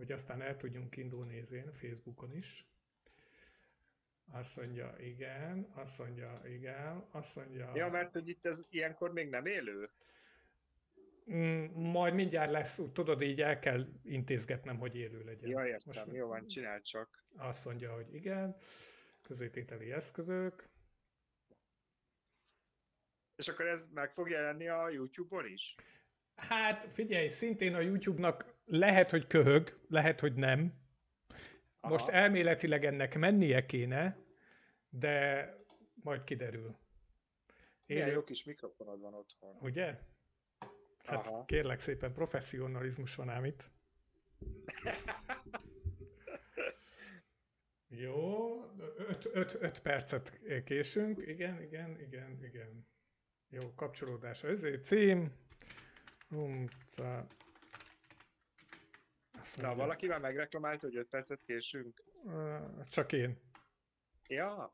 hogy aztán el tudjunk indulni én Facebookon is. Azt mondja, igen, azt mondja, igen, azt mondja... Ja, mert hogy itt ez ilyenkor még nem élő? Mm, majd mindjárt lesz, tudod, így el kell intézgetnem, hogy élő legyen. Ja, értem, Most jó van, csinál csak. Azt mondja, hogy igen, közétételi eszközök. És akkor ez meg fog jelenni a YouTube-on is? Hát figyelj, szintén a YouTube-nak lehet, hogy köhög, lehet, hogy nem. Aha. Most elméletileg ennek mennie kéne, de majd kiderül. Milyen Én... jó kis mikrofonod van otthon. Ugye? Hát Aha. kérlek szépen, professzionalizmus van ám itt. Jó, 5 percet késünk. Igen, igen, igen, igen. Jó, kapcsolódás. Ezért cím. Rumca. Na, valaki már megreklamált, hogy 5 percet késünk? Csak én. Ja.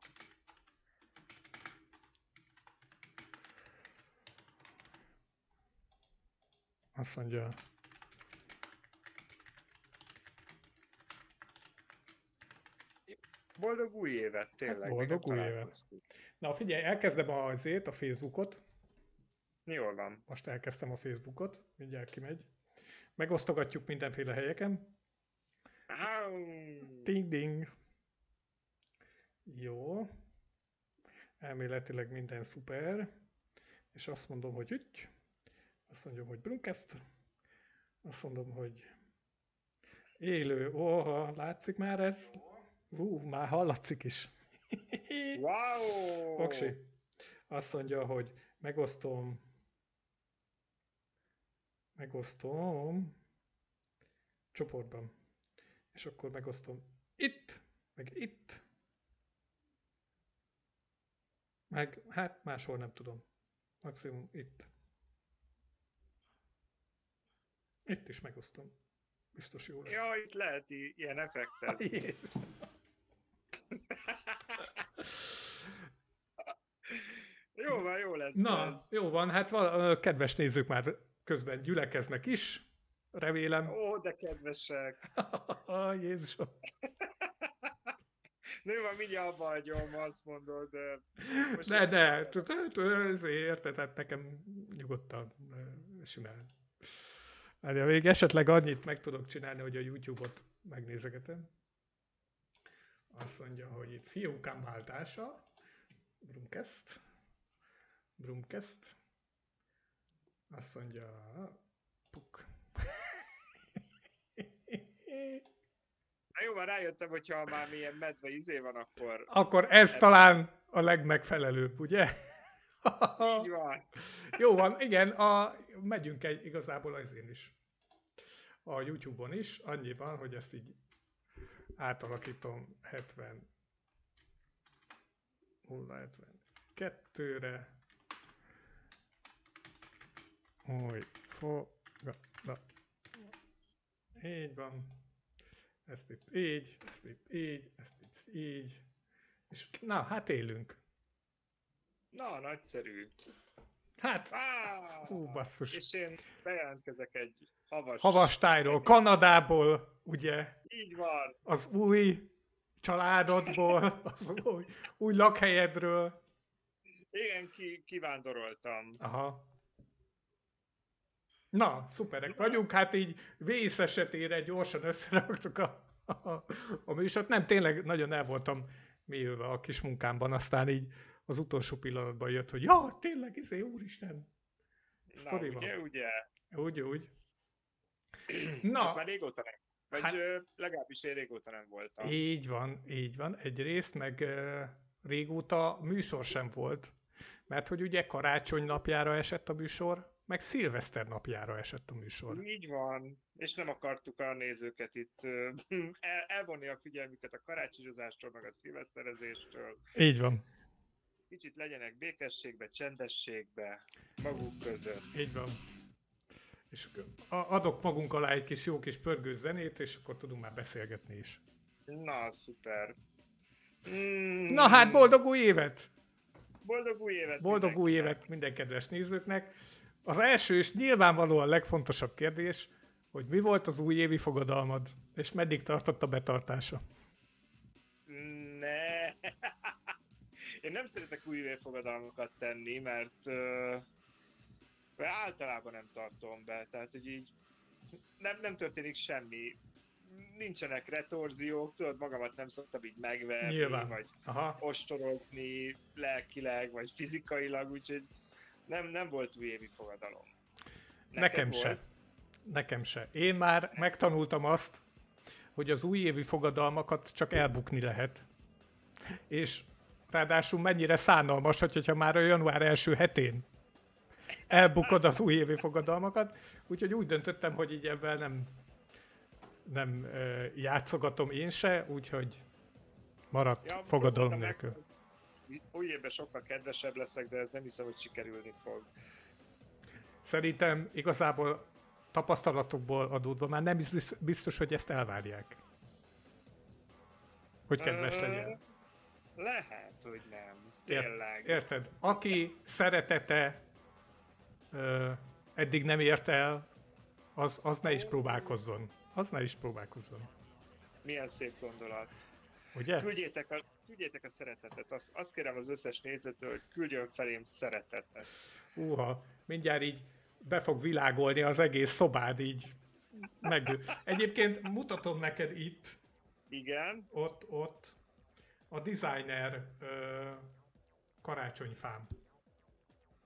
Azt mondja. Boldog új évet, tényleg. Hát boldog új évet. Na figyelj, elkezdem azért a Facebookot. Jól van. Most elkezdtem a Facebookot, mindjárt kimegy. Megosztogatjuk mindenféle helyeken. Ding ding. Jó. Elméletileg minden szuper. És azt mondom, hogy ügy. Azt mondom, hogy Brunkest. Azt mondom, hogy élő. Oha, látszik már ez? Ú, már hallatszik is. wow! Oksi. Azt mondja, hogy megosztom megosztom csoportban. És akkor megosztom itt, meg itt, meg hát máshol nem tudom. Maximum itt. Itt is megosztom. Biztos jó lesz. Ja, itt lehet ilyen effektezni. jó van, jó lesz Na, ez. jó van, hát val- kedves nézők már közben gyülekeznek is, remélem. Ó, de kedvesek! Jézusom! Nő van, mindjárt abba hagyom, azt mondod, de... Most de, de, ezért érted, hát nekem nyugodtan simán. Hát még esetleg annyit meg tudok csinálni, hogy a YouTube-ot megnézegetem. Azt mondja, hogy itt fiókám váltása, Brumkest, Brumkest, azt mondja, puk. Na jó, már rájöttem, hogyha már milyen medve izé van, akkor... Akkor ez medve. talán a legmegfelelőbb, ugye? Így van. Jó van, igen, a, megyünk egy, igazából az én is. A YouTube-on is, annyi van, hogy ezt így átalakítom 70 072-re. Hogy fogadna. Így van. Ezt itt így, ezt itt így, ezt itt így. És na, hát élünk. Na, nagyszerű. Hát, ah, hú, basszus. És én bejelentkezek egy havas... Havastájról, Kanadából, ugye? Így van. Az új családodból, az új, új lakhelyedről. Igen, ki, kivándoroltam. Aha. Na, szuperek vagyunk, hát így vész esetére gyorsan összeraktuk a, a, a műsort. Nem, tényleg nagyon el voltam mélyülve a kis munkámban, aztán így az utolsó pillanatban jött, hogy ja, tényleg, izé, úristen. Na, ugye, van. ugye? Úgy, úgy. Na. Hát már régóta nem. Vagy hát, legalábbis én régóta nem voltam. Így van, így van. Egyrészt, meg régóta műsor sem volt. Mert hogy ugye karácsony napjára esett a műsor, meg szilveszter napjára esett a műsor. Így van, és nem akartuk a nézőket itt el, elvonni a figyelmüket a karácsonyozástól, meg a szilveszterezéstől. Így van. Kicsit legyenek békességbe, csendességbe, maguk között. Így van. És adok magunk alá egy kis jó kis pörgő zenét, és akkor tudunk már beszélgetni is. Na, szuper. Mm. Na hát, boldog új évet! Boldog új évet! Boldog új évet minden kedves nézőknek! Az első és nyilvánvalóan legfontosabb kérdés, hogy mi volt az újévi fogadalmad, és meddig tartott a betartása? Ne. Én nem szeretek új fogadalmakat tenni, mert uh, általában nem tartom be, tehát hogy így nem, nem történik semmi. Nincsenek retorziók, tudod, magamat nem szoktam így megverni, Nyilván. vagy Aha. ostorozni lelkileg, vagy fizikailag, úgyhogy nem, nem volt újévi fogadalom. Neked Nekem se. volt? Nekem se. Én már megtanultam azt, hogy az újévi fogadalmakat csak elbukni lehet. És ráadásul mennyire szánalmas, hogy- hogyha már a január első hetén elbukod az újévi fogadalmakat, úgyhogy úgy döntöttem, hogy így ebben nem, nem játszogatom én se, úgyhogy maradt Ja, fogadalom nélkül. Új évben sokkal kedvesebb leszek, de ez nem hiszem, hogy sikerülni fog. Szerintem igazából tapasztalatokból adódva már nem biztos, hogy ezt elvárják. Hogy kedves legyen. Lehet, hogy nem. Tényleg. Érted? Aki szeretete ö, eddig nem ért el, az, az ne is próbálkozzon. Az ne is próbálkozzon. Milyen szép gondolat. Ugye? Küldjétek a, küldjétek a szeretetet. Azt, azt kérem az összes nézőtől, hogy küldjön felém szeretetet. Húha, mindjárt így be fog világolni az egész szobád így. Meg. Egyébként mutatom neked itt, Igen, ott, ott a designer ö, karácsonyfám.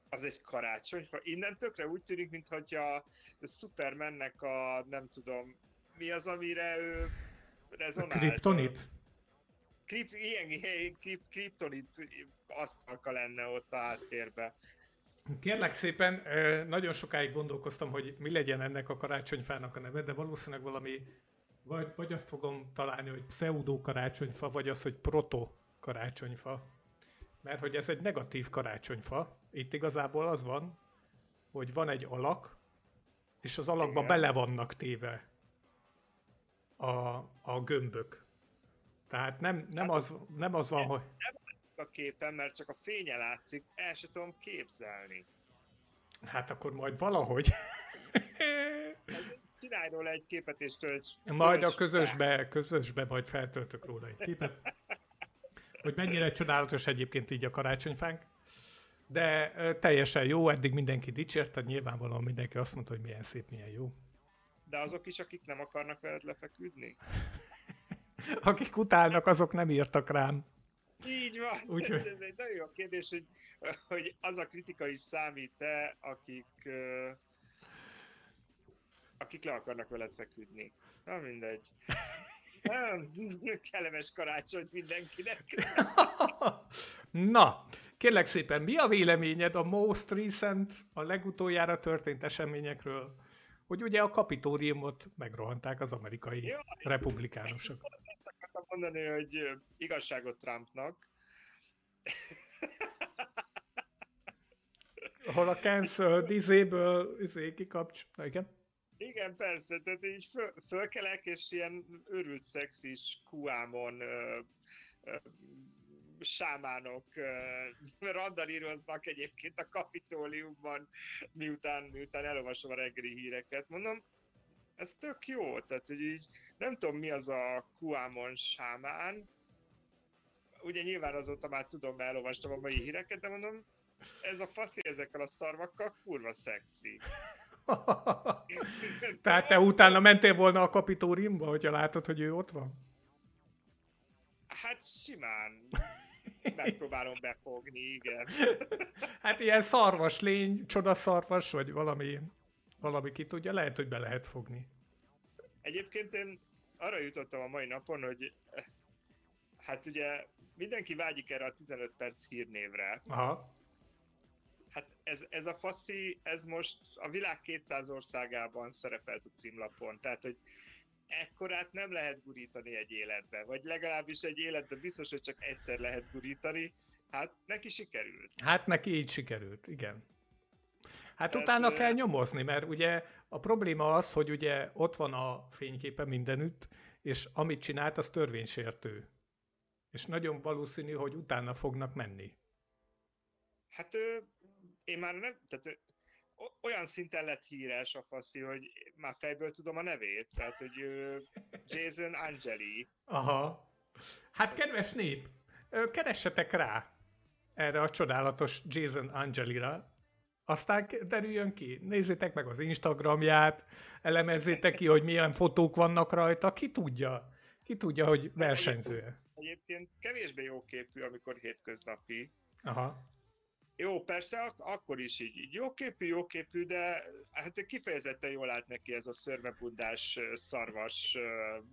az egy karácsony. Innen tökre úgy tűnik, mintha a Supermannek a, nem tudom, mi az, amire ő rezonált. kriptonit? Krip, ilyen, krip, kriptonit asztalka lenne ott a háttérben. Kérlek szépen, nagyon sokáig gondolkoztam, hogy mi legyen ennek a karácsonyfának a neve, de valószínűleg valami, vagy, vagy azt fogom találni, hogy pseudo karácsonyfa, vagy az, hogy proto karácsonyfa. Mert hogy ez egy negatív karácsonyfa. Itt igazából az van, hogy van egy alak, és az alakba Igen. bele vannak téve a, a gömbök. Tehát nem, nem, Hát az, nem az van, hogy... A képen, mert csak a fénye látszik, el se tudom képzelni. Hát akkor majd valahogy. Csinálj róla egy képet és tölts. Majd a közösbe, közösbe majd feltöltök róla egy képet. Hogy mennyire csodálatos egyébként így a karácsonyfánk. De teljesen jó, eddig mindenki dicsérte, nyilvánvalóan mindenki azt mondta, hogy milyen szép, milyen jó. De azok is, akik nem akarnak veled lefeküdni? Akik utálnak, azok nem írtak rám. Így van. Úgyhogy- Ez egy nagyon jó kérdés, hogy, hogy az a kritika is számít-e, akik, akik le akarnak veled feküdni. Na mindegy. Kellemes karácsonyt mindenkinek. Na, kérlek szépen, mi a véleményed a most recent, a legutoljára történt eseményekről? Hogy ugye a kapitóriumot megrohanták az amerikai Ja, republikánusok. Mondani, hogy igazságot Trumpnak. Ahol a cancel, disable, izé, kikapcs... Igen. Igen, persze, tehát így föl, fölkelek, és ilyen őrült szexis kuámon ö, ö, sámánok randalíroznak egyébként a kapitóliumban, miután, miután elolvasom a reggeli híreket. Mondom, ez tök jó, tehát hogy így nem tudom mi az a kuámon sámán, ugye nyilván azóta már tudom, mert elolvastam a mai híreket, de mondom, ez a faszi ezekkel a szarvakkal kurva szexi. Tehát te utána mentél volna a kapitóriumba, hogyha látod, hogy ő ott van? Hát simán. Megpróbálom befogni, igen. Hát ilyen szarvas lény, csodaszarvas, vagy valami, valami ki tudja, lehet, hogy be lehet fogni. Egyébként én arra jutottam a mai napon, hogy hát ugye mindenki vágyik erre a 15 perc hírnévre. Aha. Hát ez, ez a faszi, ez most a világ 200 országában szerepelt a címlapon. Tehát, hogy ekkorát nem lehet gurítani egy életbe, vagy legalábbis egy életbe biztos, hogy csak egyszer lehet gurítani. Hát neki sikerült. Hát neki így sikerült, igen. Hát Tehát, utána kell nyomozni, mert ugye a probléma az, hogy ugye ott van a fényképe mindenütt, és amit csinált, az törvénysértő. És nagyon valószínű, hogy utána fognak menni. Hát én már nem, tehát olyan szinten lett híres a faszi, hogy már fejből tudom a nevét, tehát hogy Jason Angeli. Aha. Hát kedves nép, keressetek rá erre a csodálatos Jason Angelira, aztán derüljön ki. Nézzétek meg az Instagramját, elemezzétek ki, hogy milyen fotók vannak rajta, ki tudja. Ki tudja, hogy versenyző. Egyébként kevésbé jóképű, amikor hétköznapi. Aha. Jó, persze, ak- akkor is így, így jóképű, jóképű, de hát kifejezetten jól állt neki ez a szörmebundás, szarvas uh,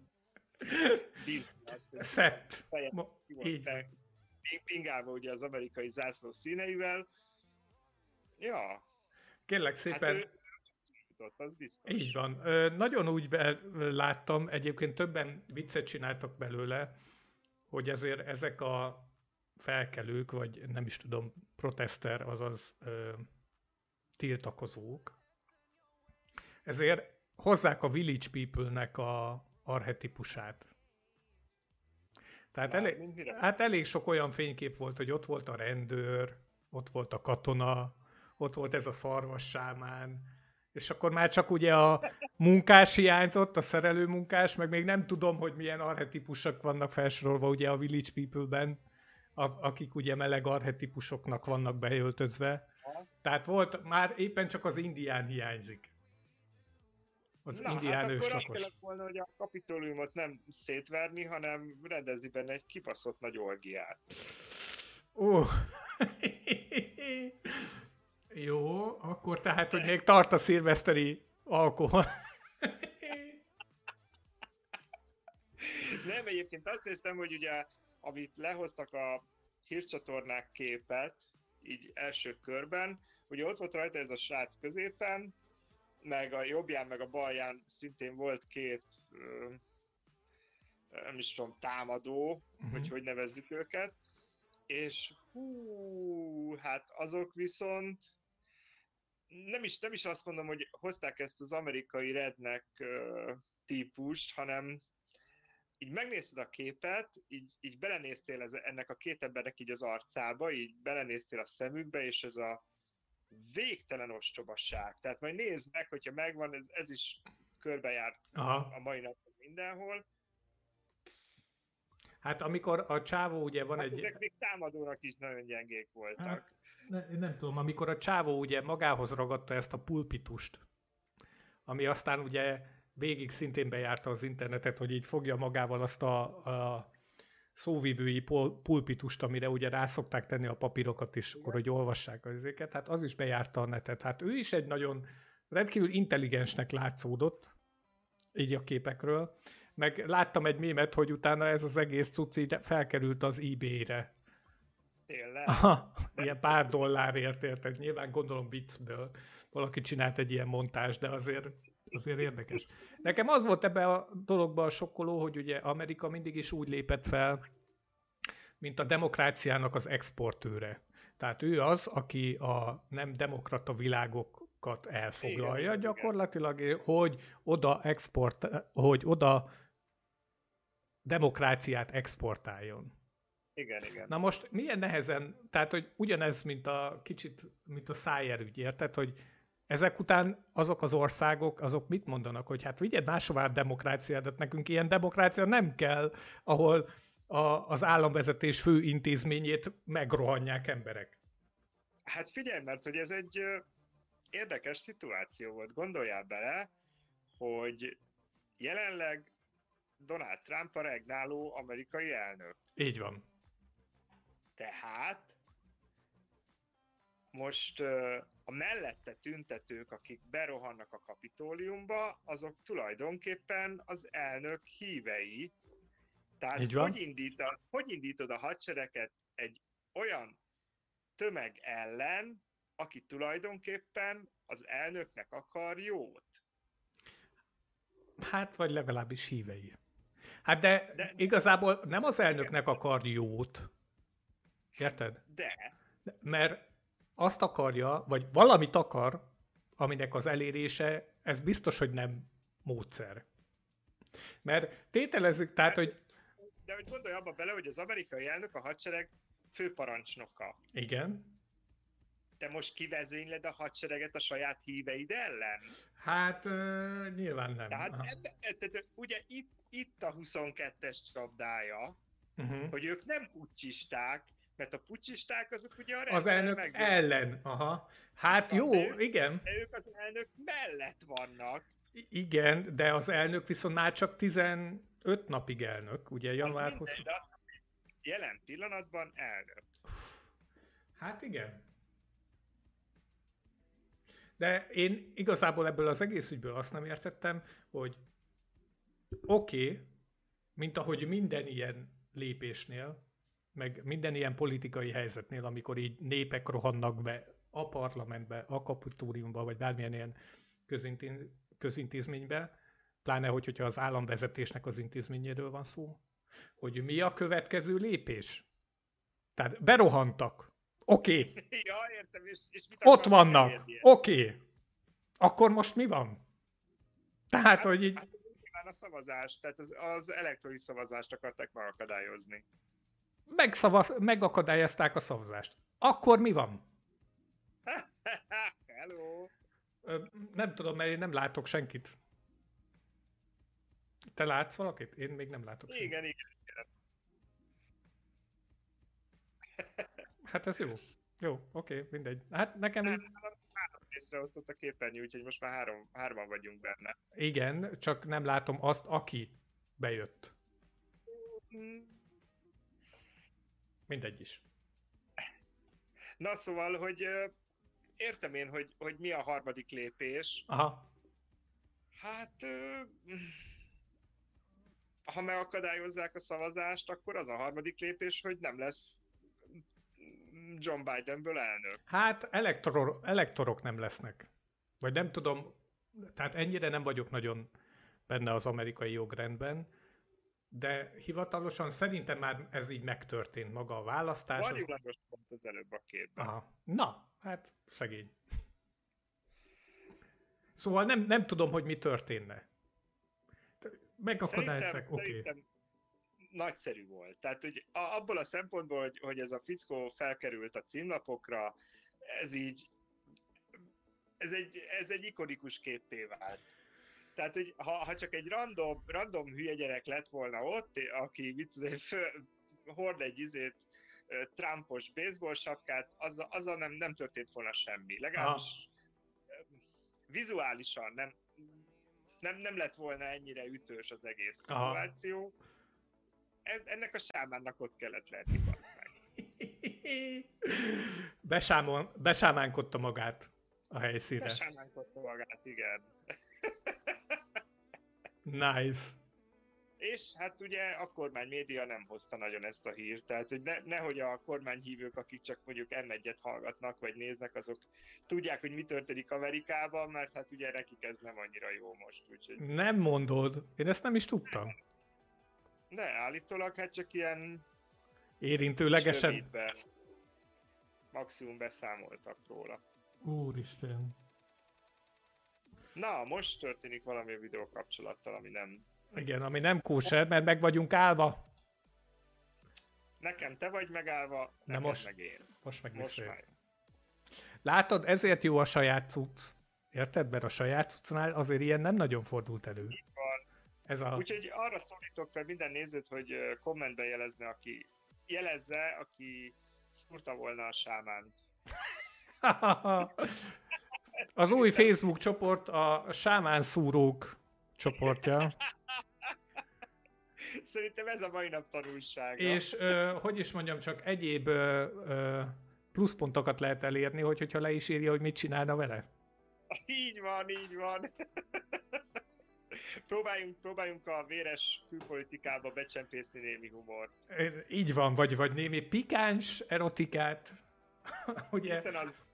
Szett. Így. Pingálva ugye az amerikai zászló színeivel. Ja. Kérlek szépen. Hát ő, jutott, az biztos. Így van. Nagyon úgy láttam, egyébként többen viccet csináltak belőle, hogy ezért ezek a felkelők, vagy nem is tudom, protester, azaz ö, tiltakozók, ezért hozzák a Village People-nek a arhetipusát. Tehát elég, hát elég sok olyan fénykép volt, hogy ott volt a rendőr, ott volt a katona, ott volt ez a szarvas sámán, és akkor már csak ugye a munkás hiányzott, a szerelő munkás, meg még nem tudom, hogy milyen arhetipusok vannak felsorolva ugye a Village People-ben, akik ugye meleg arhetipusoknak vannak beöltözve. Tehát volt, már éppen csak az indián hiányzik. Az Na, indián hát őslakos. akkor azt volna, hogy a kapitóliumot nem szétverni, hanem rendezni benne egy kibaszott nagy orgiát. Ó, Jó, akkor tehát, hogy még tart a szilveszteri alkohol. Nem, egyébként azt néztem, hogy ugye, amit lehoztak a hírcsatornák képet, így első körben, ugye ott volt rajta ez a srác középen, meg a jobbján, meg a balján szintén volt két, nem is tudom, támadó, uh-huh. hogy hogy nevezzük őket, és hú, hát azok viszont nem is, nem is azt mondom, hogy hozták ezt az amerikai rednek uh, típust, hanem így megnézted a képet, így, így belenéztél ez, ennek a két embernek így az arcába, így belenéztél a szemükbe, és ez a végtelen ostobasság. Tehát majd nézd meg, hogyha megvan, ez, ez is körbejárt Aha. a mai napon mindenhol. Hát amikor a csávó ugye van hát, egy... Még támadónak is nagyon gyengék voltak. Hát, ne, nem tudom, amikor a csávó ugye magához ragadta ezt a pulpitust, ami aztán ugye végig szintén bejárta az internetet, hogy így fogja magával azt a, a szóvivői pulpitust, amire ugye rászokták tenni a papírokat is, akkor hogy olvassák az ezeket, hát az is bejárta a netet. Hát ő is egy nagyon rendkívül intelligensnek látszódott, így a képekről. Meg láttam egy mémet, hogy utána ez az egész cuci felkerült az eBay-re. Tényleg? Aha, ilyen pár dollárért érted. Nyilván gondolom viccből. Valaki csinált egy ilyen montás, de azért, azért érdekes. Nekem az volt ebbe a dologban a sokkoló, hogy ugye Amerika mindig is úgy lépett fel, mint a demokráciának az exportőre. Tehát ő az, aki a nem demokrata világokat elfoglalja igen, gyakorlatilag, igen. hogy oda export, hogy oda demokráciát exportáljon. Igen, igen. Na most milyen nehezen, tehát hogy ugyanez, mint a kicsit, mint a Szájer ügy, érted, hogy ezek után azok az országok, azok mit mondanak, hogy hát vigyed máshová a demokráciádat, nekünk ilyen demokrácia nem kell, ahol a, az államvezetés fő intézményét megrohanják emberek. Hát figyelj, mert hogy ez egy érdekes szituáció volt. Gondoljál bele, hogy jelenleg Donald Trump a regnáló amerikai elnök. Így van. Tehát most a mellette tüntetők, akik berohannak a kapitóliumba, azok tulajdonképpen az elnök hívei. Tehát Így van. Hogy, indít a, hogy indítod a hadsereket egy olyan tömeg ellen, aki tulajdonképpen az elnöknek akar jót? Hát, vagy legalábbis hívei. Hát de, de igazából nem az elnöknek akar jót, Érted? De. Mert azt akarja, vagy valamit akar, aminek az elérése, ez biztos, hogy nem módszer. Mert tételezik, tehát, hogy... De hogy gondolj abba bele, hogy az amerikai elnök a hadsereg főparancsnoka. Igen. te most kivezényled a hadsereget a saját híveid ellen? Hát uh, nyilván nem. Tehát, ebbe, e, tehát ugye itt, itt a 22-es csapdája, uh-huh. hogy ők nem pucsisták, mert a pucsisták azok ugye a Az elnök meg... ellen, aha. Hát jó, ők, igen. De ők az elnök mellett vannak. Igen, de az elnök viszont már csak 15 napig elnök, ugye január 20. Jelen pillanatban elnök. Hát igen. De én igazából ebből az egész ügyből azt nem értettem, hogy oké, okay, mint ahogy minden ilyen lépésnél, meg minden ilyen politikai helyzetnél, amikor így népek rohannak be a parlamentbe, a kapitóriumba, vagy bármilyen ilyen közintéz, közintézménybe, pláne, hogy, hogyha az államvezetésnek az intézményéről van szó, hogy mi a következő lépés. Tehát berohantak. Oké. Okay. Ja, értem, és, és mit Ott vannak. Oké. Okay. Akkor most mi van? Tehát, hát, hogy így... Hát, a szavazás, tehát az, az elektronikus szavazást akarták megakadályozni. Megszavaz, megakadályozták a szavazást. Akkor mi van? Hello! Nem tudom, mert én nem látok senkit. Te látsz valakit? Én még nem látok senkit. Igen, igen, igen. Hát ez jó. Jó, oké, okay, mindegy. Hát nekem... Hát, három részre osztott a képernyő, úgyhogy most már három, hárman vagyunk benne. Igen, csak nem látom azt, aki bejött. Mindegy is. Na szóval, hogy értem én, hogy, hogy mi a harmadik lépés. Aha. Hát, ha megakadályozzák a szavazást, akkor az a harmadik lépés, hogy nem lesz John Bidenből elnök. Hát elektor, elektorok nem lesznek. Vagy nem tudom, tehát ennyire nem vagyok nagyon benne az amerikai jogrendben, de hivatalosan szerintem már ez így megtörtént maga a választás. Varjulagos pont az előbb a képben. Aha. Na, hát szegény. Szóval nem, nem tudom, hogy mi történne. Megakadályozták, oké. Okay. Szerintem nagyszerű volt. Tehát, hogy abból a szempontból, hogy, hogy ez a fickó felkerült a címlapokra, ez így, ez egy, ez egy ikonikus képpé vált. Tehát, hogy ha, ha csak egy random, random hülye gyerek lett volna ott, aki mit tudom, hord egy izét, Trumpos baseball sapkát, azzal, azzal nem, nem történt volna semmi. Legalábbis Aha. vizuálisan nem, nem, nem lett volna ennyire ütős az egész Aha. szituáció ennek a sámánnak ott kellett lenni, meg. Besámon, besámánkodta magát a helyszínre. Besámánkodta magát, igen. nice. És hát ugye a kormány média nem hozta nagyon ezt a hírt, tehát hogy ne, nehogy a kormányhívők, akik csak mondjuk m hallgatnak, vagy néznek, azok tudják, hogy mi történik Amerikában, mert hát ugye nekik ez nem annyira jó most. Úgyhogy... Nem mondod, én ezt nem is tudtam. Ne, állítólag hát csak ilyen... Érintőlegesen? Rövidben. Maximum beszámoltak róla. Úristen. Na, most történik valami a videó kapcsolattal, ami nem... Igen, ami nem kóser, mert meg vagyunk állva. Nekem te vagy megállva, nekem most, meg én. Most meg most már. Látod, ezért jó a saját cucc. Érted? Mert a saját cuccnál azért ilyen nem nagyon fordult elő. Ez a... Úgyhogy arra szólítok fel minden nézőt, hogy kommentbe jelezne, aki jelezze, aki szúrta volna a sámánt. Az új Facebook csoport a sámán szúrók csoportja. Szerintem ez a mai nap tanulsága. És ö, hogy is mondjam, csak egyéb ö, ö, pluszpontokat lehet elérni, hogy, hogyha le is írja, hogy mit csinálna vele. Így van, így van próbáljunk, próbáljunk a véres külpolitikába becsempészni némi humort. Így van, vagy, vagy némi pikáns erotikát. Ugye? Hiszen az,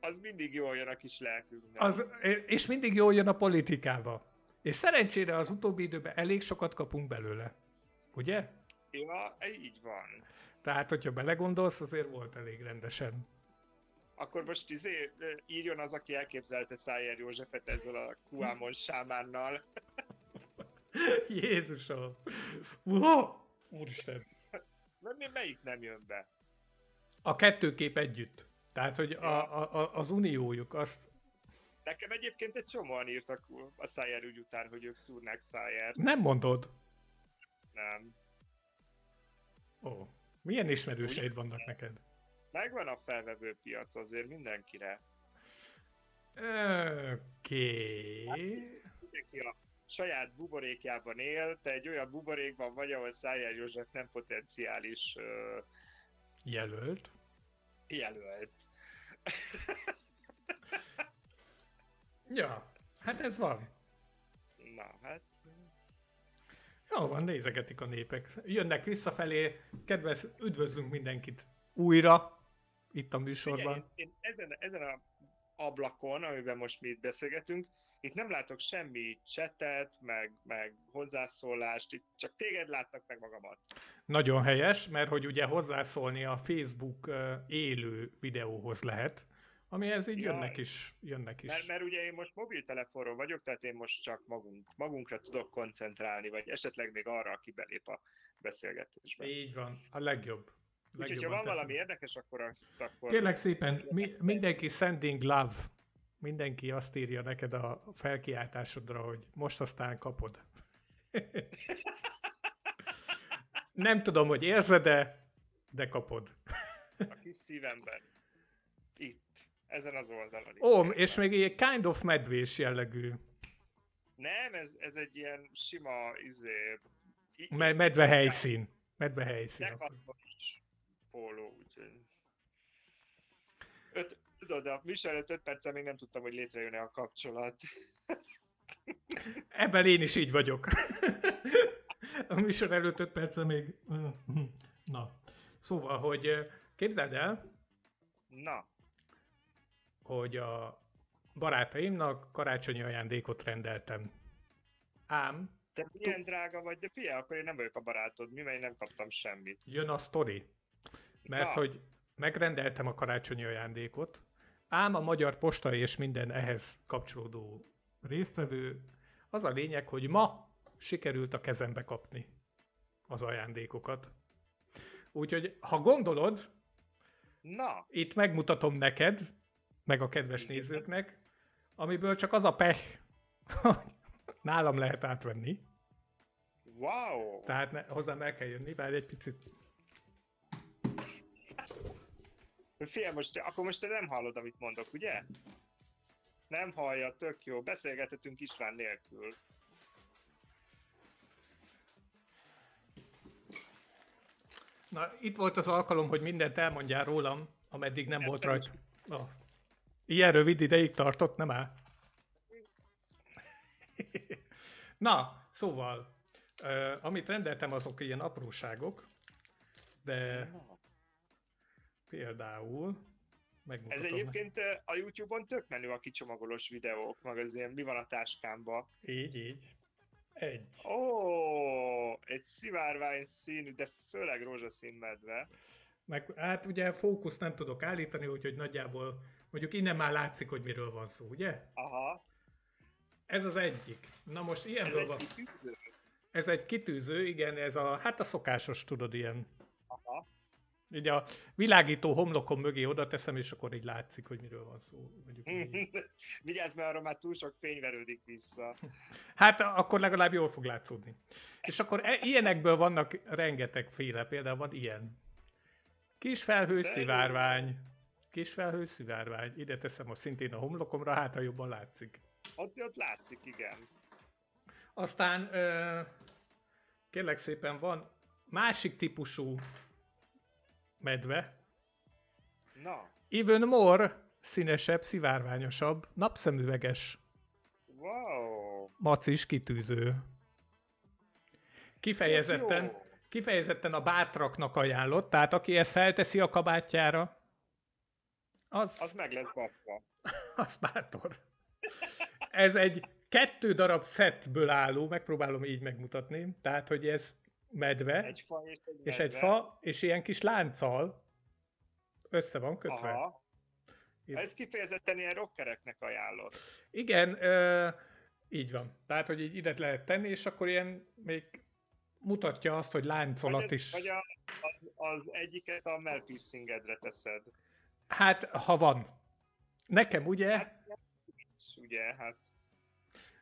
az mindig jól jön a kis lelkünknek. Az, és mindig jól jön a politikába. És szerencsére az utóbbi időben elég sokat kapunk belőle. Ugye? Ja, így van. Tehát, hogyha belegondolsz, azért volt elég rendesen akkor most izé, írjon az, aki elképzelte Szájer Józsefet ezzel a Kuámon sámánnal. Jézusom! Wow! Úristen! Mert melyik nem jön be? A kettő kép együtt. Tehát, hogy a, a, az uniójuk azt... Nekem egyébként egy csomóan írtak a Szájer ügy után, hogy ők szúrnák Szájer. Nem mondod? Nem. Ó, milyen ismerőseid vannak neked? Megvan a felvevő piac azért mindenkire. Oké. Okay. Mindenki a saját buborékjában él, te egy olyan buborékban vagy, ahol Szájer József nem potenciális uh, jelölt. Jelölt. ja, hát ez van. Na, hát... Jó van, nézegetik a népek. Jönnek visszafelé, kedves, üdvözlünk mindenkit újra itt a műsorban. Ugye, én, én ezen, ezen a ablakon, amiben most mi itt beszélgetünk, itt nem látok semmi csetet, meg, meg hozzászólást, itt csak téged látnak meg magamat. Nagyon helyes, mert hogy ugye hozzászólni a Facebook élő videóhoz lehet, amihez így ja, jönnek is. Jönnek is. Mert, mert ugye én most mobiltelefonról vagyok, tehát én most csak magunk, magunkra tudok koncentrálni, vagy esetleg még arra, aki belép a beszélgetésbe. Így van, a legjobb. Úgyhogy ha van teszem. valami érdekes, akkor azt akkor... Kérlek szépen, mi, mindenki sending love. Mindenki azt írja neked a felkiáltásodra, hogy most aztán kapod. Nem tudom, hogy érzed de de kapod. A kis szívemben. Itt. Ezen az oldalon. Ó, és még egy kind of medvés jellegű. Nem, ez, ez egy ilyen sima izé... Me- medve helyszín. Medve helyszín póló, úgyhogy... Öt, tudod, a műsor előtt 5 perccel még nem tudtam, hogy létrejön-e a kapcsolat. Ebben én is így vagyok. a műsor előtt 5 perccel még... Na. Szóval, hogy képzeld el, Na. hogy a barátaimnak karácsonyi ajándékot rendeltem. Ám... Te milyen drága vagy, de figyelj, akkor én nem vagyok a barátod, mi, nem kaptam semmit. Jön a sztori. Mert Na. hogy megrendeltem a karácsonyi ajándékot, ám a Magyar Posta és minden ehhez kapcsolódó résztvevő, az a lényeg, hogy ma sikerült a kezembe kapni az ajándékokat. Úgyhogy, ha gondolod, Na. itt megmutatom neked, meg a kedves nézőknek, amiből csak az a pech, hogy nálam lehet átvenni. Wow! Tehát ne, hozzám el kell jönni, várj egy picit. Fél, most, akkor most te nem hallod, amit mondok, ugye? Nem hallja, tök jó. Beszélgethetünk István nélkül. Na, itt volt az alkalom, hogy mindent elmondjál rólam, ameddig nem, nem volt rajta. Oh. Ilyen rövid ideig tartott, nem áll? Na, szóval, amit rendeltem, azok ilyen apróságok, de Például, Ez egyébként meg. a YouTube-on tök menő a kicsomagolós videók, meg az ilyen mi van a táskámba. Így, így. Egy. Ó, oh, egy szivárvány színű, de főleg rózsaszín medve. Meg, hát ugye fókusz nem tudok állítani, úgyhogy nagyjából mondjuk innen már látszik, hogy miről van szó, ugye? Aha. Ez az egyik. Na most ilyen ez dolga... Egy kitűző. Ez egy kitűző, igen, ez a, hát a szokásos, tudod, ilyen így a világító homlokom mögé oda teszem, és akkor így látszik, hogy miről van szó. Vigyázz, mert arra már túl sok fény verődik vissza. Hát akkor legalább jól fog látszódni. És akkor e- ilyenekből vannak rengeteg féle, például van ilyen. Kis felhőszivárvány. Kis felhőszivárvány. Ide teszem a szintén a homlokomra, hát ha jobban látszik. Ott, ott látszik, igen. Aztán kérlek szépen van másik típusú medve. Na. Even more színesebb, szivárványosabb, napszemüveges. Wow. Macis kitűző. Kifejezetten, kifejezetten a bátraknak ajánlott, tehát aki ezt felteszi a kabátjára, az... Az meg lesz bakva. az bátor. Ez egy kettő darab szettből álló, megpróbálom így megmutatni, tehát hogy ez medve, egy fa és egy, és egy fa, és ilyen kis lánccal össze van kötve. Aha. Ez kifejezetten ilyen rockereknek ajánlott. Igen, ö, így van. Tehát, hogy így ide lehet tenni, és akkor ilyen még mutatja azt, hogy láncolat vagy is. Vagy a, az, egyiket a melpiercingedre teszed. Hát, ha van. Nekem ugye... Hát, ugye, hát...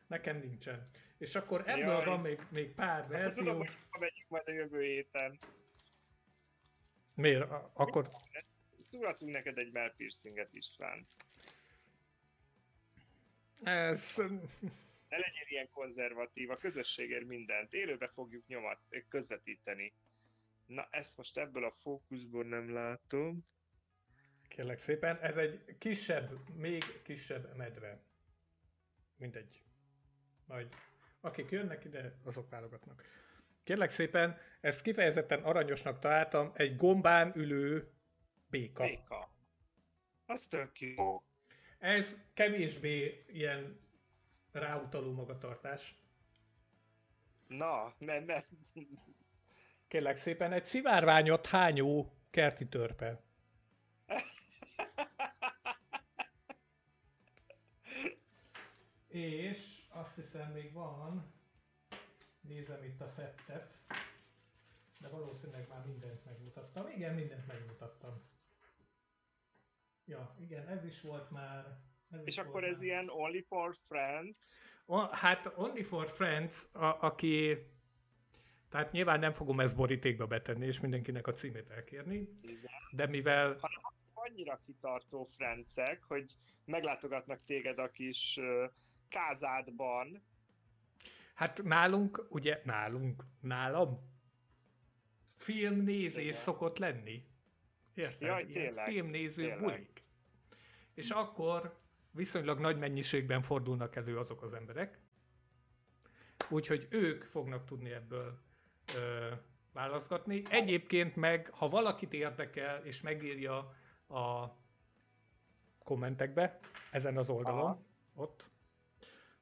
Nekem nincsen. És akkor ebből Jaj. van még, még pár verzió. Hát, tudom, hogy majd a jövő héten. Miért? Akkor... Szúratunk neked egy melpiercinget István. Ez... Ne legyél ilyen konzervatív, a közösségért mindent. Élőbe fogjuk nyomat, közvetíteni. Na, ezt most ebből a fókuszból nem látom. Kérlek szépen, ez egy kisebb, még kisebb medve. Mindegy. Majd akik jönnek ide, azok válogatnak. Kérlek szépen, ezt kifejezetten aranyosnak találtam, egy gombán ülő béka. Béka. Az tök jó. Ez kevésbé ilyen ráutaló magatartás. Na, nem, nem. Kérlek szépen, egy szivárványot hányó kerti törpe. És azt hiszem még van, nézem itt a szettet, de valószínűleg már mindent megmutattam. Igen, mindent megmutattam. Ja, igen, ez is volt már. Ez És akkor ez már. ilyen Only for Friends? O, hát Only for Friends, a, aki... Tehát nyilván nem fogom ezt borítékba betenni, és mindenkinek a címét elkérni. Igen. De mivel... Hanem annyira kitartó francek, hogy meglátogatnak téged a kis kázádban. Hát nálunk, ugye nálunk, nálam filmnézés Igen. szokott lenni. Érted? Jaj, tényleg. Filmnéző tényleg. bulik. És akkor viszonylag nagy mennyiségben fordulnak elő azok az emberek, úgyhogy ők fognak tudni ebből ö, válaszgatni. Egyébként meg, ha valakit érdekel, és megírja a kommentekbe, ezen az oldalon, Aha. ott,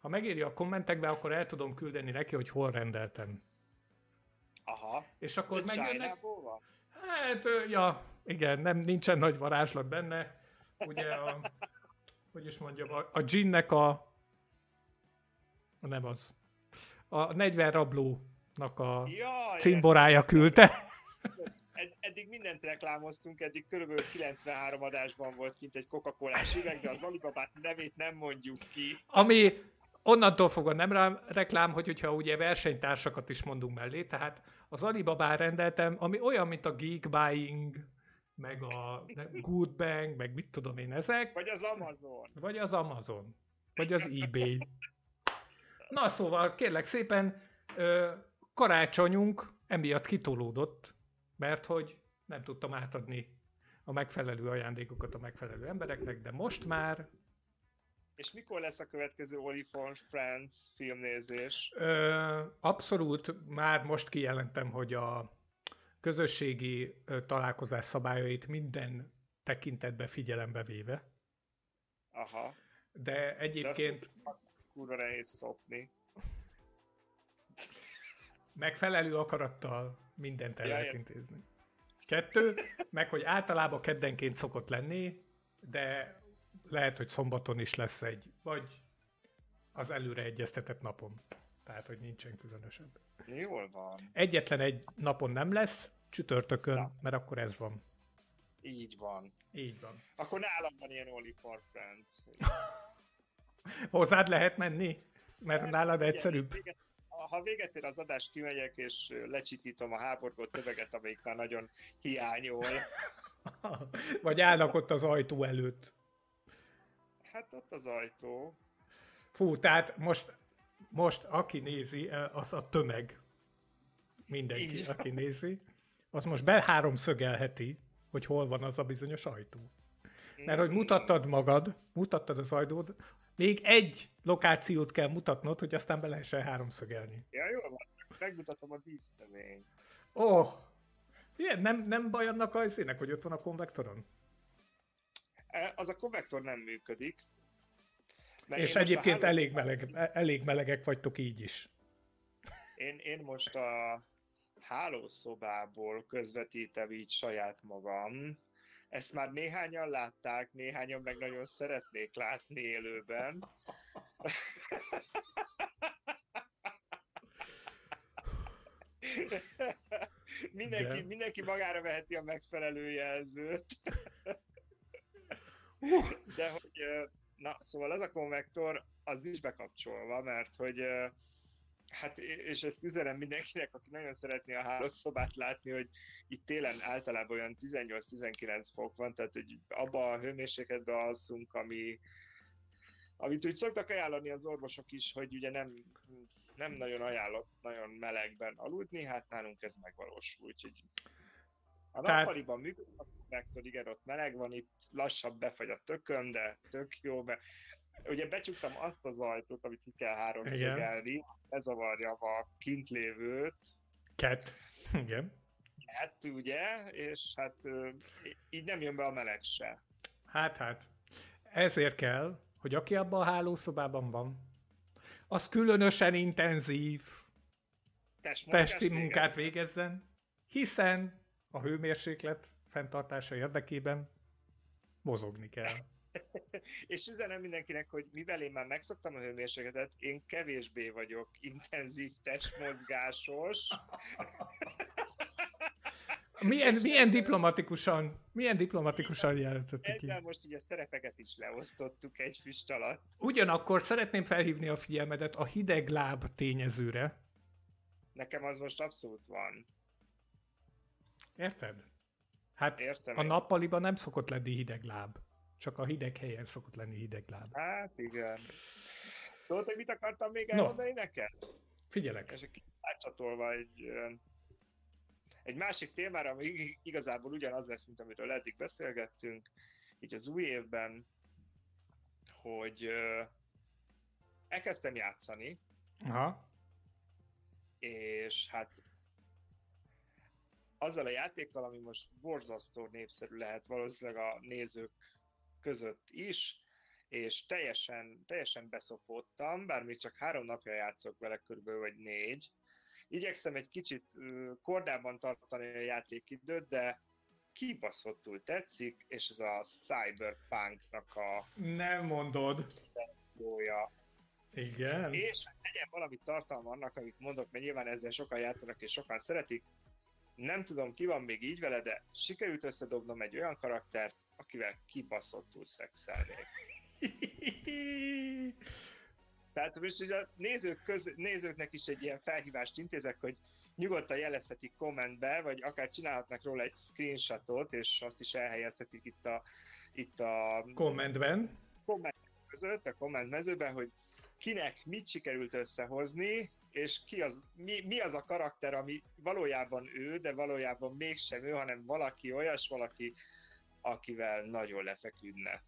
ha megírja a kommentekbe, akkor el tudom küldeni neki, hogy hol rendeltem. Aha. És akkor megjönnek... Hát, ja, igen, nem, nincsen nagy varázslat benne. Ugye a, hogy is mondjam, a, a ginnek a, nem az, a 40 rablónak a ja, cimborája küldte. Ed, eddig mindent reklámoztunk, eddig körülbelül 93 adásban volt kint egy Coca-Colás üveg, de az Alibabát nevét nem mondjuk ki. Ami onnantól fogva nem rám reklám, hogy hogyha ugye versenytársakat is mondunk mellé, tehát az Alibabán rendeltem, ami olyan, mint a Geek Buying, meg a Good Bank, meg mit tudom én ezek. Vagy az Amazon. Vagy az Amazon. Vagy az eBay. Na szóval, kérlek szépen, karácsonyunk emiatt kitolódott, mert hogy nem tudtam átadni a megfelelő ajándékokat a megfelelő embereknek, de most már és mikor lesz a következő Oliphant Friends filmnézés? Ö, abszolút, már most kijelentem, hogy a közösségi találkozás szabályait minden tekintetbe figyelembe véve. Aha. De egyébként... De kurva nehéz szopni. Megfelelő akarattal mindent el ja, lehet intézni. Kettő, meg hogy általában keddenként szokott lenni, de lehet, hogy szombaton is lesz egy, vagy az előre egyeztetett napon. Tehát, hogy nincsen különösebb. Jól van. Egyetlen egy napon nem lesz, csütörtökön, Na. mert akkor ez van. Így van. Így van. Akkor nálam van ilyen Only for Friends. Hozzád lehet menni? Mert Persze, nálad egyszerűbb. Véget, ha véget ér az adás, kimegyek és lecsitítom a háborgott töveget, amelyik már nagyon hiányol. Vagy állnak ott az ajtó előtt. Hát ott az ajtó. Fú, tehát most, most aki nézi, eh, az a tömeg. Mindenki, Így aki nézi. Az most háromszögelheti, hogy hol van az a bizonyos ajtó. Mert hogy mutattad magad, mutattad az ajtót, még egy lokációt kell mutatnod, hogy aztán be lehessen háromszögelni. Ja, jó van. Megmutatom a díszteményt. Ó, oh, ilyen, nem, nem baj annak a színek, hogy ott van a konvektoron? E, az a konvektor nem működik. És egyébként háló... elég, meleg, elég melegek vagytok így is. Én, én most a hálószobából közvetítem így saját magam. Ezt már néhányan látták, néhányan meg nagyon szeretnék látni élőben. mindenki, mindenki magára veheti a megfelelő jelzőt. De hogy, na, szóval ez a konvektor, az nincs bekapcsolva, mert hogy Hát, és ezt üzenem mindenkinek, aki nagyon szeretné a hálószobát látni, hogy itt télen általában olyan 18-19 fok van, tehát hogy abba a hőmérsékletben alszunk, ami, amit úgy szoktak ajánlani az orvosok is, hogy ugye nem, nem nagyon ajánlott nagyon melegben aludni, hát nálunk ez megvalósul, úgyhogy a Tehát... nappaliban működik a konvektor, igen, ott meleg van, itt lassabb befagy a tököm, de tök jó, mert ugye becsuktam azt az ajtót, amit ki kell háromszögelni, ez zavarja a kint lévőt. Ket. Igen. Ket, ugye, és hát így nem jön be a meleg se. Hát, hát. Ezért kell, hogy aki abban a hálószobában van, az különösen intenzív testi munkát végezzen, hiszen a hőmérséklet fenntartása érdekében mozogni kell. és üzenem mindenkinek, hogy mivel én már megszoktam a hőmérsékletet, én kevésbé vagyok intenzív testmozgásos. Milyen, milyen diplomatikusan, milyen diplomatikusan jelentettük ki. most ugye a szerepeket is leosztottuk egy füst alatt. Ugyanakkor szeretném felhívni a figyelmedet a hideg láb tényezőre. Nekem az most abszolút van. Érted? Hát Értem a nappaliban nem szokott lenni hideg láb. Csak a hideg helyen szokott lenni hideg láb. Hát igen. Tudod, hogy mit akartam még elmondani no. neked? Figyelek. És átcsatolva egy, egy másik témára, ami igazából ugyanaz lesz, mint amiről eddig beszélgettünk, így az új évben, hogy elkezdtem játszani, Aha. és hát azzal a játékkal, ami most borzasztó népszerű lehet valószínűleg a nézők között is, és teljesen, teljesen beszopódtam, bár még csak három napja játszok vele körülbelül, vagy négy. Igyekszem egy kicsit kordában tartani a játékidőt, de kibaszottul tetszik, és ez a Cyberpunk-nak a... Nem mondod. Jója. Igen. És legyen valami tartalma annak, amit mondok, mert nyilván ezzel sokan játszanak és sokan szeretik. Nem tudom, ki van még így vele, de sikerült összedobnom egy olyan karaktert, akivel kibaszottul szexelnék. Tehát most ugye a nézők köz, nézőknek is egy ilyen felhívást intézek, hogy nyugodtan jelezhetik kommentbe, vagy akár csinálhatnak róla egy screenshotot, és azt is elhelyezhetik itt a, itt a kommentben. Komment között, a komment mezőben, hogy kinek mit sikerült összehozni, és ki az, mi, mi az a karakter, ami valójában ő, de valójában mégsem ő, hanem valaki olyas, valaki akivel nagyon lefeküdne.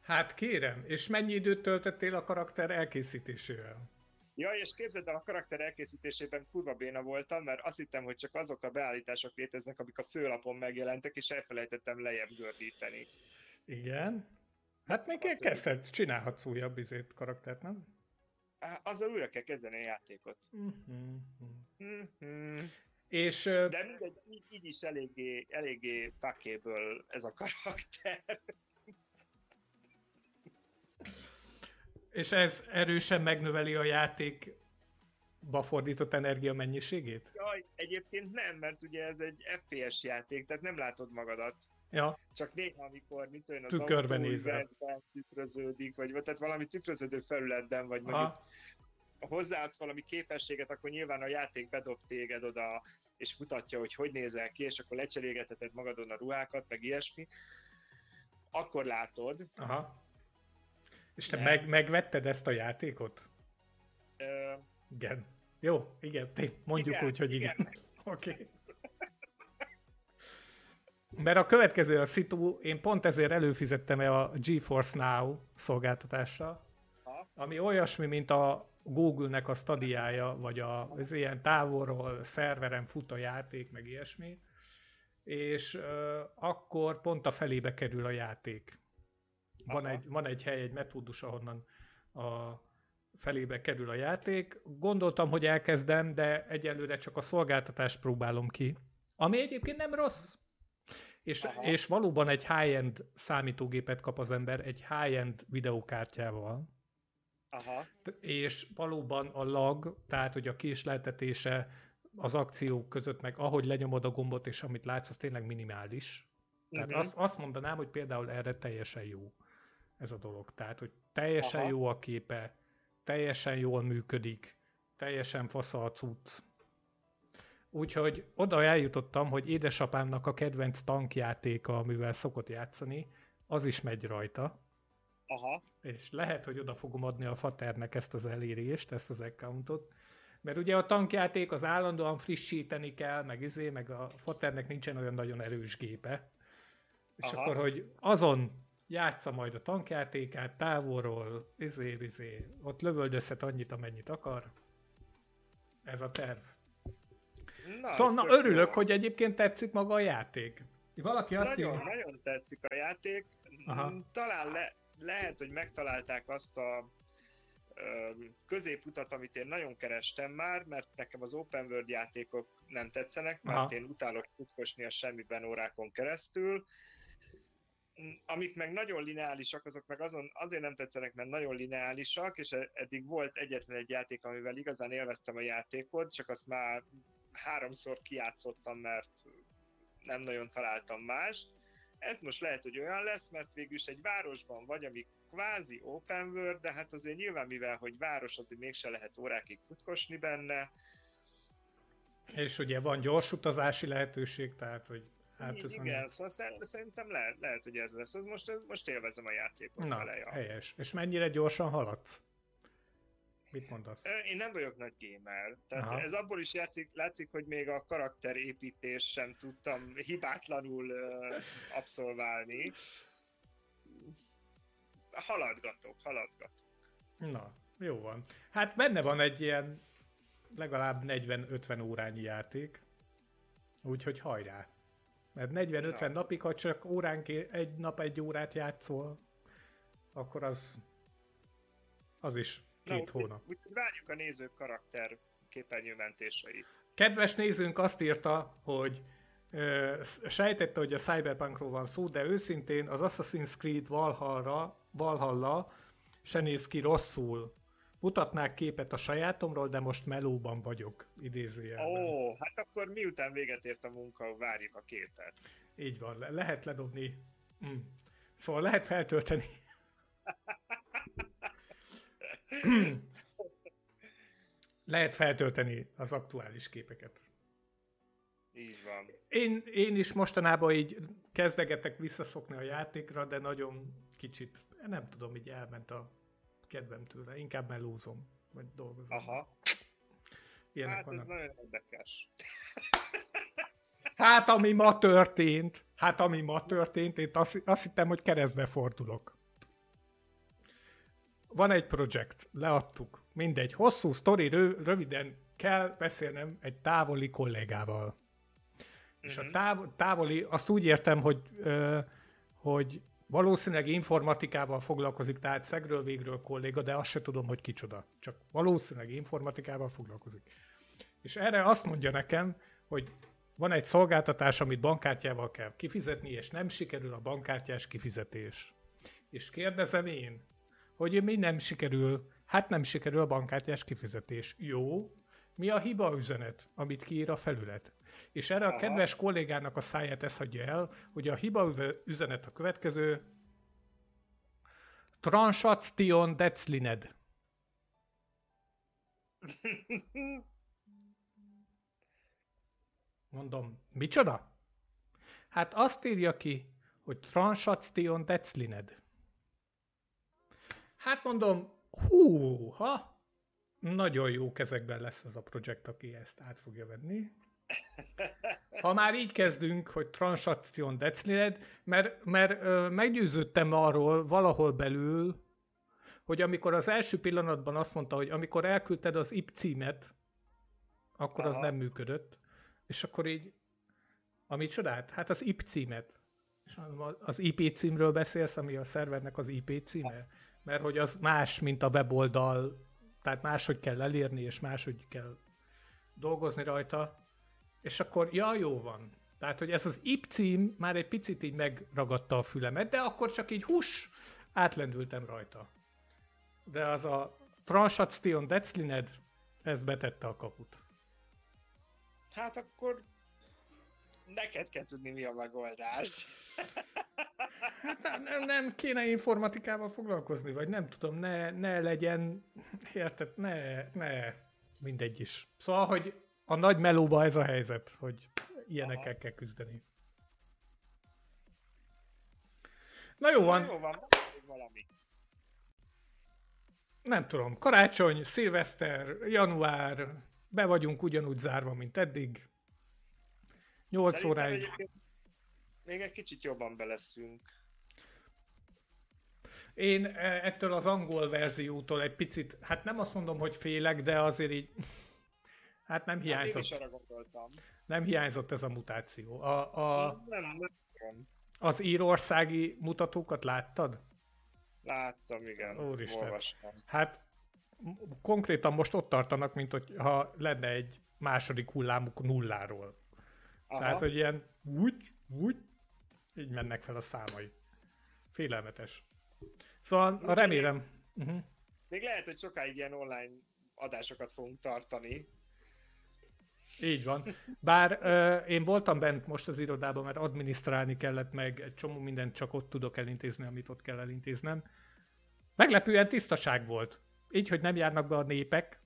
Hát kérem, és mennyi időt töltöttél a karakter elkészítésével? Ja, és képzeld el, a karakter elkészítésében kurva béna voltam, mert azt hittem, hogy csak azok a beállítások léteznek, amik a főlapon megjelentek, és elfelejtettem lejjebb gördíteni. Igen. Hát még hát, kezdhet, csinálhatsz újabb izét karaktert, nem? Azzal újra kell kezdeni a játékot. Uh-huh. Uh-huh. És, De mindegy, így, így is eléggé, eléggé fakéből ez a karakter. És ez erősen megnöveli a játékba fordított energia mennyiségét? Jaj, egyébként nem, mert ugye ez egy FPS játék, tehát nem látod magadat. Ja. Csak néha, amikor mit olyan az Tükörben nézel. tükröződik, vagy tehát valami tükröződő felületben, vagy Aha. mondjuk hozzáadsz valami képességet, akkor nyilván a játék bedob téged oda, és mutatja, hogy hogy nézel ki, és akkor lecserégetheted magadon a ruhákat, meg ilyesmi. Akkor látod. Aha. És te de... meg, megvetted ezt a játékot? Ö... Igen. Jó, igen, mondjuk igen, úgy, hogy igen. igen. Oké. Okay. Mert a következő a szitu, én pont ezért előfizettem a GeForce Now szolgáltatásra, ami olyasmi, mint a Google-nek a stadiája, vagy a, az ilyen távolról szerveren fut a játék, meg ilyesmi, és uh, akkor pont a felébe kerül a játék. Van egy, van egy hely, egy metódus, ahonnan a felébe kerül a játék. Gondoltam, hogy elkezdem, de egyelőre csak a szolgáltatást próbálom ki. Ami egyébként nem rossz. És, és valóban egy high-end számítógépet kap az ember, egy high-end videókártyával. Aha. És valóban a lag, tehát hogy a késleltetése az akciók között, meg ahogy lenyomod a gombot, és amit látsz, az tényleg minimális. Tehát uh-huh. azt, azt mondanám, hogy például erre teljesen jó ez a dolog. Tehát, hogy teljesen Aha. jó a képe, teljesen jól működik, teljesen fasza a cucc. Úgyhogy oda eljutottam, hogy édesapámnak a kedvenc tankjátéka, amivel szokott játszani, az is megy rajta. Aha. És lehet, hogy oda fogom adni a faternek ezt az elérést, ezt az accountot. Mert ugye a tankjáték az állandóan frissíteni kell, meg izé, meg a faternek nincsen olyan nagyon erős gépe. És Aha. akkor, hogy azon játsza majd a tankjátékát távolról, izé, izé, ott lövöldözhet annyit, amennyit akar. Ez a terv. Na, szóval na, örülök, jó. hogy egyébként tetszik maga a játék. Valaki azt nagyon, írja... nagyon tetszik a játék. Aha. Mm, talán le, lehet, hogy megtalálták azt a ö, középutat, amit én nagyon kerestem már, mert nekem az open world játékok nem tetszenek, mert Aha. én utálok kutkosni a semmiben órákon keresztül. Mm, amik meg nagyon lineálisak, azok meg azon, azért nem tetszenek, mert nagyon lineálisak, és eddig volt egyetlen egy játék, amivel igazán élveztem a játékot, csak azt már háromszor kijátszottam, mert nem nagyon találtam mást. Ez most lehet, hogy olyan lesz, mert végülis egy városban vagy, ami kvázi open world, de hát azért nyilván mivel, hogy város, azért mégse lehet órákig futkosni benne. És ugye van gyors utazási lehetőség, tehát hogy Hát Igen, mondjuk... szóval szerintem lehet, lehet, hogy ez lesz. Ez most, ez, most élvezem a játékot Na, vele. Ja. helyes. És mennyire gyorsan haladsz? Mit mondasz? Én nem vagyok nagy gamer. Tehát Aha. ez abból is játszik, látszik, hogy még a karakterépítés sem tudtam hibátlanul uh, abszolválni. Haladgatok, haladgatok. Na, jó van. Hát benne van egy ilyen legalább 40-50 órányi játék. Úgyhogy hajrá. Mert 40-50 Na. napig, ha csak óránként egy nap egy órát játszol, akkor az az is két Na, hónap. Úgy, úgy várjuk a nézők karakter képernyőmentéseit. Kedves nézőnk azt írta, hogy ö, sejtette, hogy a Cyberpunkról van szó, de őszintén az Assassin's Creed Valhalla, Valhalla se néz ki rosszul. Mutatnák képet a sajátomról, de most melóban vagyok, idézőjelben. Ó, hát akkor miután véget ért a munka, várjuk a képet. Így van, le- lehet ledobni. Mm. Szóval lehet feltölteni. lehet feltölteni az aktuális képeket. Így van. Én, én is mostanában így kezdegetek visszaszokni a játékra, de nagyon kicsit, nem tudom, így elment a kedvem tőle. Inkább melózom, vagy dolgozom. Aha. Ilyenek hát vannak. ez nagyon érdekes. Hát, ami ma történt, hát ami ma történt, én azt, azt hittem, hogy keresztbe fordulok. Van egy projekt, leadtuk, mindegy, hosszú sztori, röviden kell beszélnem egy távoli kollégával. Uh-huh. És a mhm. táv, távoli, azt úgy értem, hogy, ö, hogy Valószínűleg informatikával foglalkozik, tehát szegről végről kolléga, de azt se tudom, hogy kicsoda. Csak valószínűleg informatikával foglalkozik. És erre azt mondja nekem, hogy van egy szolgáltatás, amit bankkártyával kell kifizetni, és nem sikerül a bankkártyás kifizetés. És kérdezem én, hogy mi nem sikerül, hát nem sikerül a bankkártyás kifizetés. Jó, mi a hiba üzenet, amit kiír a felület? És erre a kedves kollégának a száját ez hagyja el, hogy a hiba üzenet a következő. Transation declined. Mondom, micsoda? Hát azt írja ki, hogy Transation declined. Hát mondom, hú, ha, nagyon jó kezekben lesz ez a projekt, aki ezt át fogja venni. Ha már így kezdünk, hogy transzakción declined, mert, mert ö, meggyőződtem arról valahol belül, hogy amikor az első pillanatban azt mondta, hogy amikor elküldted az IP címet, akkor Aha. az nem működött, és akkor így, amit csodált? Hát az IP címet. És az IP címről beszélsz, ami a szervernek az IP címe? Mert hogy az más, mint a weboldal, tehát máshogy kell elérni, és máshogy kell dolgozni rajta. És akkor, ja, jó van. Tehát, hogy ez az IP cím már egy picit így megragadta a fülemet, de akkor csak így hús, átlendültem rajta. De az a Transaction Declined, ez betette a kaput. Hát akkor neked kell tudni, mi a megoldás. Hát nem, nem kéne informatikával foglalkozni, vagy nem tudom, ne, ne legyen, érted, ne, ne, mindegy is. Szóval, hogy a nagy melóba ez a helyzet, hogy ilyenekkel Aha. kell küzdeni. Na jó van. Jó van, valami. Nem tudom, karácsony, szilveszter, január, be vagyunk ugyanúgy zárva, mint eddig. 8 óráig. Még egy kicsit jobban beleszünk. Én e, ettől az angol verziótól egy picit, hát nem azt mondom, hogy félek, de azért így, hát nem hiányzott. Hát én is arra gondoltam. Nem hiányzott ez a mutáció. A, a, nem, nem, nem. Az írországi mutatókat láttad? Láttam, igen. Úristen. Olvastam. Hát konkrétan most ott tartanak, mint hogy ha lenne egy második hullámuk nulláról. Aha. Tehát, hogy ilyen úgy, úgy, így mennek fel a számai. Félelmetes. Szóval Úgy remélem... Még, uh-huh. még lehet, hogy sokáig ilyen online adásokat fogunk tartani. Így van. Bár uh, én voltam bent most az irodában, mert adminisztrálni kellett meg, egy csomó mindent csak ott tudok elintézni, amit ott kell elintéznem. Meglepően tisztaság volt. Így, hogy nem járnak be a népek,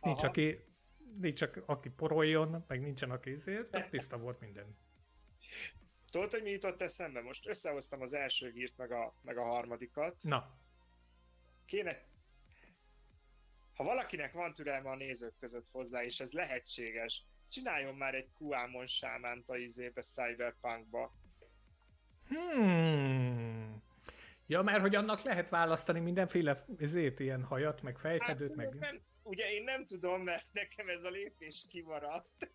nincs aki, nincs aki poroljon, meg nincsen aki ezért, tiszta volt minden. Tudod, hogy mi jutott eszembe? Most összehoztam az első hírt, meg a, meg a harmadikat. Na. Kéne... Ha valakinek van türelme a nézők között hozzá, és ez lehetséges, csináljon már egy QAmon sámánt a izébe, Cyberpunkba. Hmm. Ja, mert hogy annak lehet választani mindenféle ezért, ilyen hajat, meg fejfedőt, hát, meg... Nem, ugye én nem tudom, mert nekem ez a lépés kimaradt.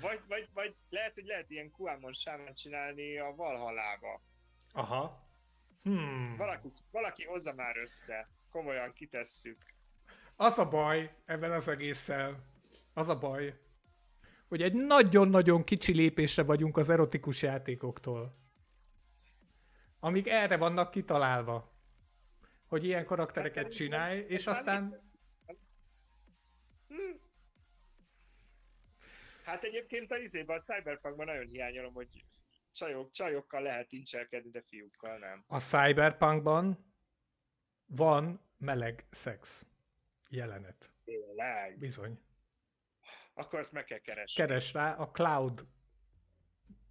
vagy, vagy, vagy lehet, hogy lehet ilyen QAmon sámán csinálni a Valhallába. Aha. Hmm. Valaki, valaki hozza már össze. Komolyan kitesszük. Az a baj ebben az egésszel, az a baj, hogy egy nagyon-nagyon kicsi lépésre vagyunk az erotikus játékoktól. Amik erre vannak kitalálva. Hogy ilyen karaktereket hát csinálj, és aztán... Hmm. Hát egyébként a izében, a Cyberpunkban nagyon hiányolom, hogy csajok, csajokkal lehet incselkedni, de fiúkkal nem. A Cyberpunkban van meleg szex jelenet. Tényleg? Bizony. Akkor ezt meg kell keresni. Keres rá, a Cloud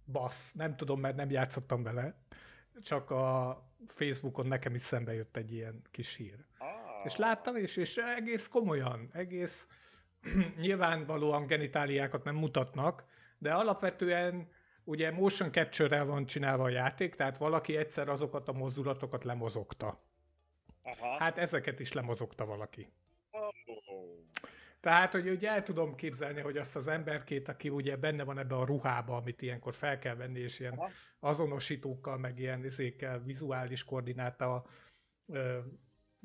Bass, nem tudom, mert nem játszottam vele, csak a Facebookon nekem is szembe jött egy ilyen kis hír. Ah. És láttam, és, és egész komolyan, egész nyilvánvalóan genitáliákat nem mutatnak, de alapvetően ugye motion capture-rel van csinálva a játék, tehát valaki egyszer azokat a mozdulatokat lemozogta. Aha. Hát ezeket is lemozogta valaki. Tehát, hogy ugye el tudom képzelni, hogy azt az emberkét, aki ugye benne van ebbe a ruhába, amit ilyenkor fel kell venni, és ilyen azonosítókkal, meg ilyen izékkel, vizuális koordináta ö,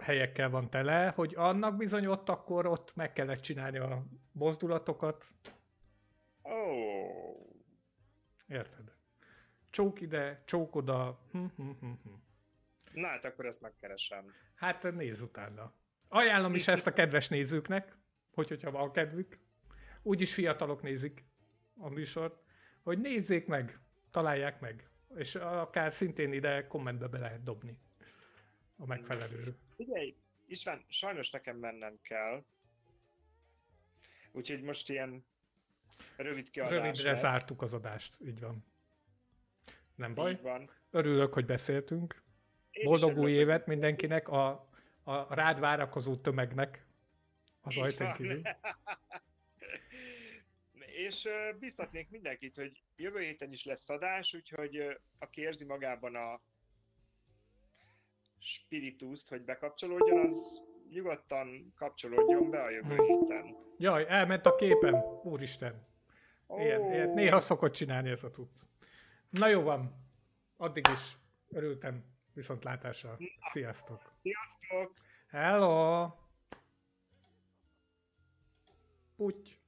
helyekkel van tele, hogy annak bizony ott akkor ott meg kellett csinálni a mozdulatokat. Oh. Érted? Csók ide, csók oda. Hm, hm, hm, hm. Na hát akkor ezt megkeresem. Hát nézz utána. Ajánlom is ezt a kedves nézőknek, hogy, hogyha van kedvük. Úgyis fiatalok nézik a műsort, hogy nézzék meg, találják meg. És akár szintén ide kommentbe be lehet dobni a megfelelő. Figyelj, István, sajnos nekem mennem kell. Úgyhogy most ilyen rövid kiadás Rövidre lesz. zártuk az adást, így van. Nem baj. Így van. Örülök, hogy beszéltünk. Én Boldog új évet mindenkinek, a, a rád várakozó tömegnek az ajtón kívül. És biztatnék mindenkit, hogy jövő héten is lesz adás, úgyhogy aki érzi magában a spirituszt, hogy bekapcsolódjon, az nyugodtan kapcsolódjon be a jövő hmm. héten. Jaj, elment a képen, úristen. Ilyen, oh. ilyen, néha szokott csinálni ez a tud. Na jó van, addig is örültem viszontlátásra. Sziasztok! Sziasztok! Hello! Put.